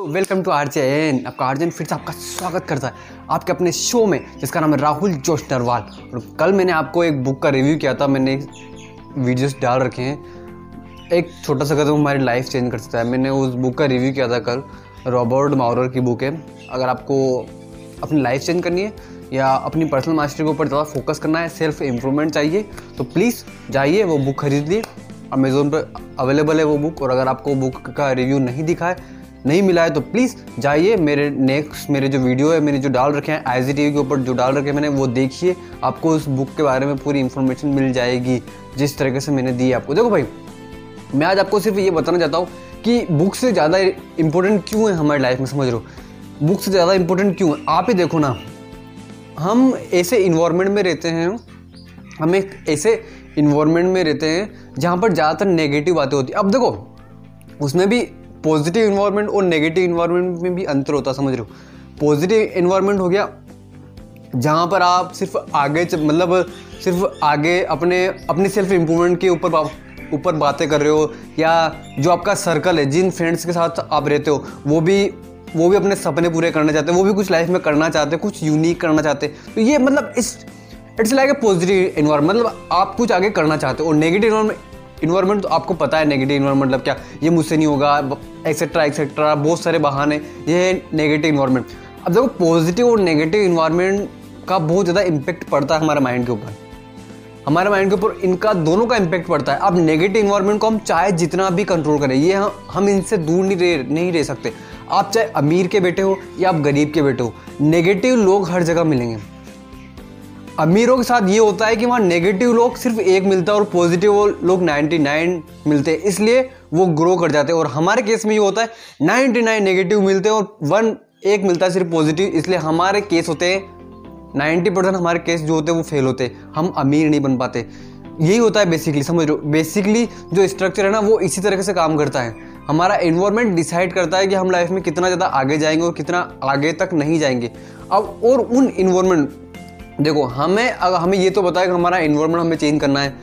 Welcome to RJN आपका RJN फिर से आपका स्वागत करता है आपके अपने शो में, जिसका नाम है राहुल जोश नरवाल और कल मैंने आपको एक बुक का रिव्यू किया था, मैंने वीडियोस डाल रखे हैं। एक छोटा सा कदम हमारी लाइफ चेंज कर सकता है। मैंने उस बुक का रिव्यू किया था कल, रॉबर्ट माउरर की बुक है। अगर आपको अपनी लाइफ चेंज करनी है, या अपनी पर्सनल मास्टरी के ऊपर ज़्यादा फोकस करना है, सेल्फ इम्प्रूवमेंट चाहिए तो प्लीज़ जाइए, वो बुक खरीद लीजिए। अमेज़ोन पर अवेलेबल है वो बुक। और अगर आपको बुक का रिव्यू नहीं दिखा है नहीं मिला है तो प्लीज़ जाइए, मेरे नेक्स्ट मेरे जो वीडियो है, मैंने जो डाल रखे हैं आई टी के ऊपर जो डाल रखे हैं मैंने, वो देखिए, आपको उस बुक के बारे में पूरी इन्फॉर्मेशन मिल जाएगी, जिस तरीके से मैंने दी आपको। देखो भाई, मैं आज आपको सिर्फ़ ये बताना चाहता हूँ कि बुक से ज़्यादा इंपॉर्टेंट क्यों है हमारी लाइफ में, समझ लो बुक से ज़्यादा इंपॉर्टेंट क्यों है? आप ही देखो ना, हम ऐसे इन्वायरमेंट में रहते हैं, हम एक ऐसे इन्वायरमेंट में रहते हैं, जहाँ पर ज़्यादातर नेगेटिव बातें होती अब देखो, उसमें भी पॉजिटिव इन्वायरमेंट और नेगेटिव इन्वायरमेंट में भी अंतर होता, समझ रहे हो? पॉजिटिव इन्वायरमेंट हो गया, जहाँ पर आप सिर्फ़ आगे मतलब सिर्फ़ आगे अपने अपने सेल्फ इम्प्रूवमेंट के ऊपर ऊपर बातें कर रहे हो, या जो आपका सर्कल है, जिन फ्रेंड्स के साथ आप रहते हो, वो भी वो भी अपने सपने पूरे करना चाहते हैं, वो भी कुछ लाइफ में करना चाहते हैं, कुछ यूनिक करना चाहते हैं। तो ये मतलब इस it's like a positive environment मतलब आप कुछ आगे करना चाहते हो, और नेगेटिव इन्वायरमेंट तो आपको पता है नेगेटिव इन्वायरमेंट मतलब क्या? ये मुझसे नहीं होगा एक्सेट्रा एक्सेट्रा बहुत सारे बहाने, ये नेगेटिव इन्वायरमेंट अब देखो पॉजिटिव और नेगेटिव इन्वायरमेंट का बहुत ज़्यादा इम्पेक्ट पड़ता है हमारे माइंड के ऊपर. हमारे माइंड के ऊपर इनका दोनों का इम्पेक्ट पड़ता है. अब नेगेटिव इन्वायरमेंट को हम चाहे जितना भी कंट्रोल करें, ये हम हम इनसे दूर नहीं रह नहीं रह सकते. आप चाहे अमीर के बेटे हो या आप गरीब के बेटे हो नेगेटिव लोग हर जगह मिलेंगे. अमीरों के साथ ये होता है कि वहाँ नेगेटिव लोग सिर्फ़ एक मिलता है और पॉजिटिव लोग 99 मिलते हैं। इसलिए वो ग्रो कर जाते हैं। और हमारे केस में ये होता है 99 नेगेटिव मिलते हैं और वन एक मिलता है सिर्फ़ पॉजिटिव इसलिए हमारे केस होते हैं 90 परसेंट हमारे केस जो होते हैं वो फेल होते हैं। हम अमीर नहीं बन पाते। यही होता है बेसिकली समझ लो बेसिकली जो स्ट्रक्चर है ना, वो इसी तरीके से काम करता है। हमारा इन्वायरमेंट डिसाइड करता है कि हम लाइफ में कितना ज़्यादा आगे जाएँगे और कितना आगे तक नहीं जाएँगे। अब और उन इन्वायरमेंट देखो, हमें, अगर हमें ये तो बताया कि हमारा इन्वायरमेंट हमें चेंज करना है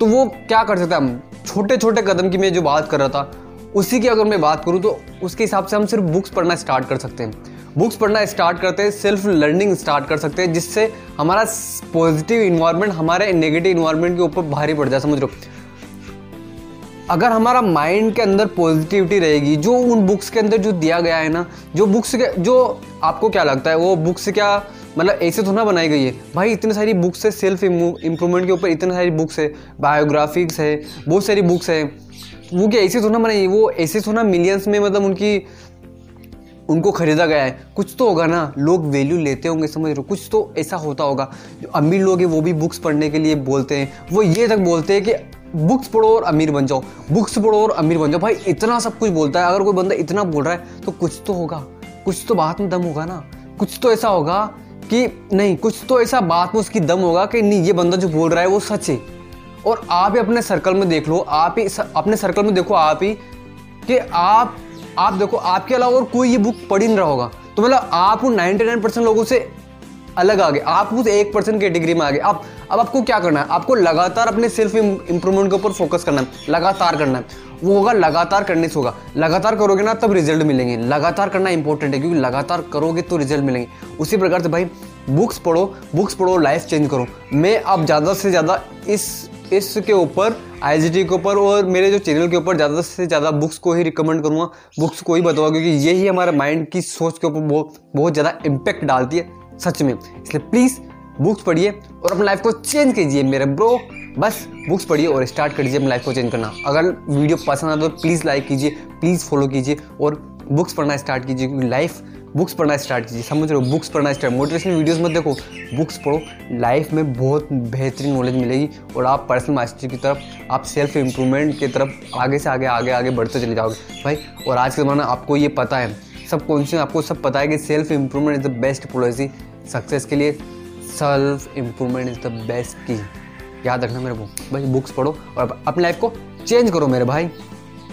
तो वो क्या कर सकते हैं हम? छोटे छोटे कदम की मैं जो बात कर रहा था, उसी की अगर मैं बात करूँ तो उसके हिसाब से हम सिर्फ़ बुक्स पढ़ना स्टार्ट कर सकते हैं। बुक्स पढ़ना स्टार्ट करते हैं सेल्फ लर्निंग स्टार्ट कर सकते हैं, जिससे हमारा पॉजिटिव इन्वायरमेंट हमारे नेगेटिव इन्वायरमेंट के ऊपर भारी पड़ जाए, समझ लो अगर हमारा माइंड के अंदर पॉजिटिविटी रहेगी, जो उन बुक्स के अंदर जो दिया गया है ना, जो बुक्स के, जो आपको क्या लगता है, वो बुक्स क्या मतलब ऐसे थोड़ा बनाई गई है। भाई, इतनी सारी बुक्स है सेल्फ इम्प्रूवमेंट के ऊपर इतनी सारी बुक्स है बायोग्राफिक्स है, बहुत सारी बुक्स है। वो क्या ऐसे थोड़ा बनाई वो ऐसे थोड़ा मिलियंस में मतलब उनकी, उनको खरीदा गया है। कुछ तो होगा ना, लोग वैल्यू लेते होंगे, समझ रहे हो? कुछ तो ऐसा होता होगा। जो अमीर लोग हैं, वो भी बुक्स पढ़ने के लिए बोलते हैं। वो ये तक बोलते हैं कि बुक्स पढ़ो और अमीर बन जाओ। बुक्स पढ़ो और अमीर बन जाओ। भाई, इतना सब कुछ बोलता है। अगर कोई बंदा इतना बोल रहा है तो कुछ तो होगा। कुछ तो बात में दम होगा ना। कुछ तो ऐसा होगा कि नहीं, कुछ तो ऐसा बात में उसकी दम होगा कि नहीं, ये बंदा जो बोल रहा है वो सच है। और आप ही अपने सर्कल में देख लो, आप ही अपने सर्कल में देखो आप ही कि आप आप देखो, आपके अलावा और कोई ये बुक पढ़ ही नहीं रहा होगा। तो मतलब आप उन नाइनटी नाइन परसेंट लोगों से अलग आ गए आप उस एक परसेंट कैटेगरी में आ गए आप अब आपको क्या करना है? आपको लगातार अपने सेल्फ इंप्रूवमेंट के ऊपर फोकस करना है, लगातार करना है। वो होगा लगातार करने से होगा। लगातार करोगे ना तब रिज़ल्ट मिलेंगे। लगातार करना इंपॉर्टेंट है, क्योंकि लगातार करोगे तो रिज़ल्ट मिलेंगे। उसी प्रकार से भाई बुक्स पढ़ो बुक्स पढ़ो लाइफ चेंज करो। मैं अब ज़्यादा से ज़्यादा इस इसके ऊपर आई जी टी के ऊपर और मेरे जो चैनल के ऊपर ज़्यादा से ज़्यादा बुक्स को ही रिकमेंड करूँगा। बुक्स को ही बताऊँगा, क्योंकि यही हमारे माइंड की सोच के ऊपर बहुत बहुत ज़्यादा इम्पेक्ट डालती है, सच में। इसलिए प्लीज़ बुक्स पढ़िए और अपनी लाइफ को चेंज कीजिए मेरे ब्रो बस बुक्स पढ़िए और स्टार्ट कर दीजिए अपनी लाइफ को चेंज करना। अगर वीडियो पसंद आता तो प्लीज़ लाइक कीजिए प्लीज़ फॉलो कीजिए और बुक्स पढ़ना स्टार्ट कीजिए, क्योंकि लाइफ बुक्स पढ़ना स्टार्ट कीजिए। समझ रहे हो? बुक्स पढ़ना स्टार्ट मोटिवेशनल वीडियोस मत देखो। बुक्स पढ़ो। लाइफ में बहुत बेहतरीन नॉलेज मिलेगी और आप पर्सनल मास्टरी की तरफ़, आप सेल्फ इम्प्रूवमेंट की तरफ़ आगे से आगे आगे आगे बढ़ते चले जाओगे। भाई, और आज के ज़माना आपको ये पता है। सब कॉन्शियस आपको सब पता है कि self improvement is the best policy success के लिए। Self improvement is the best की याद रखना मेरे को। भाई बुक्स पढ़ो और अपनी लाइफ को चेंज करो मेरे भाई।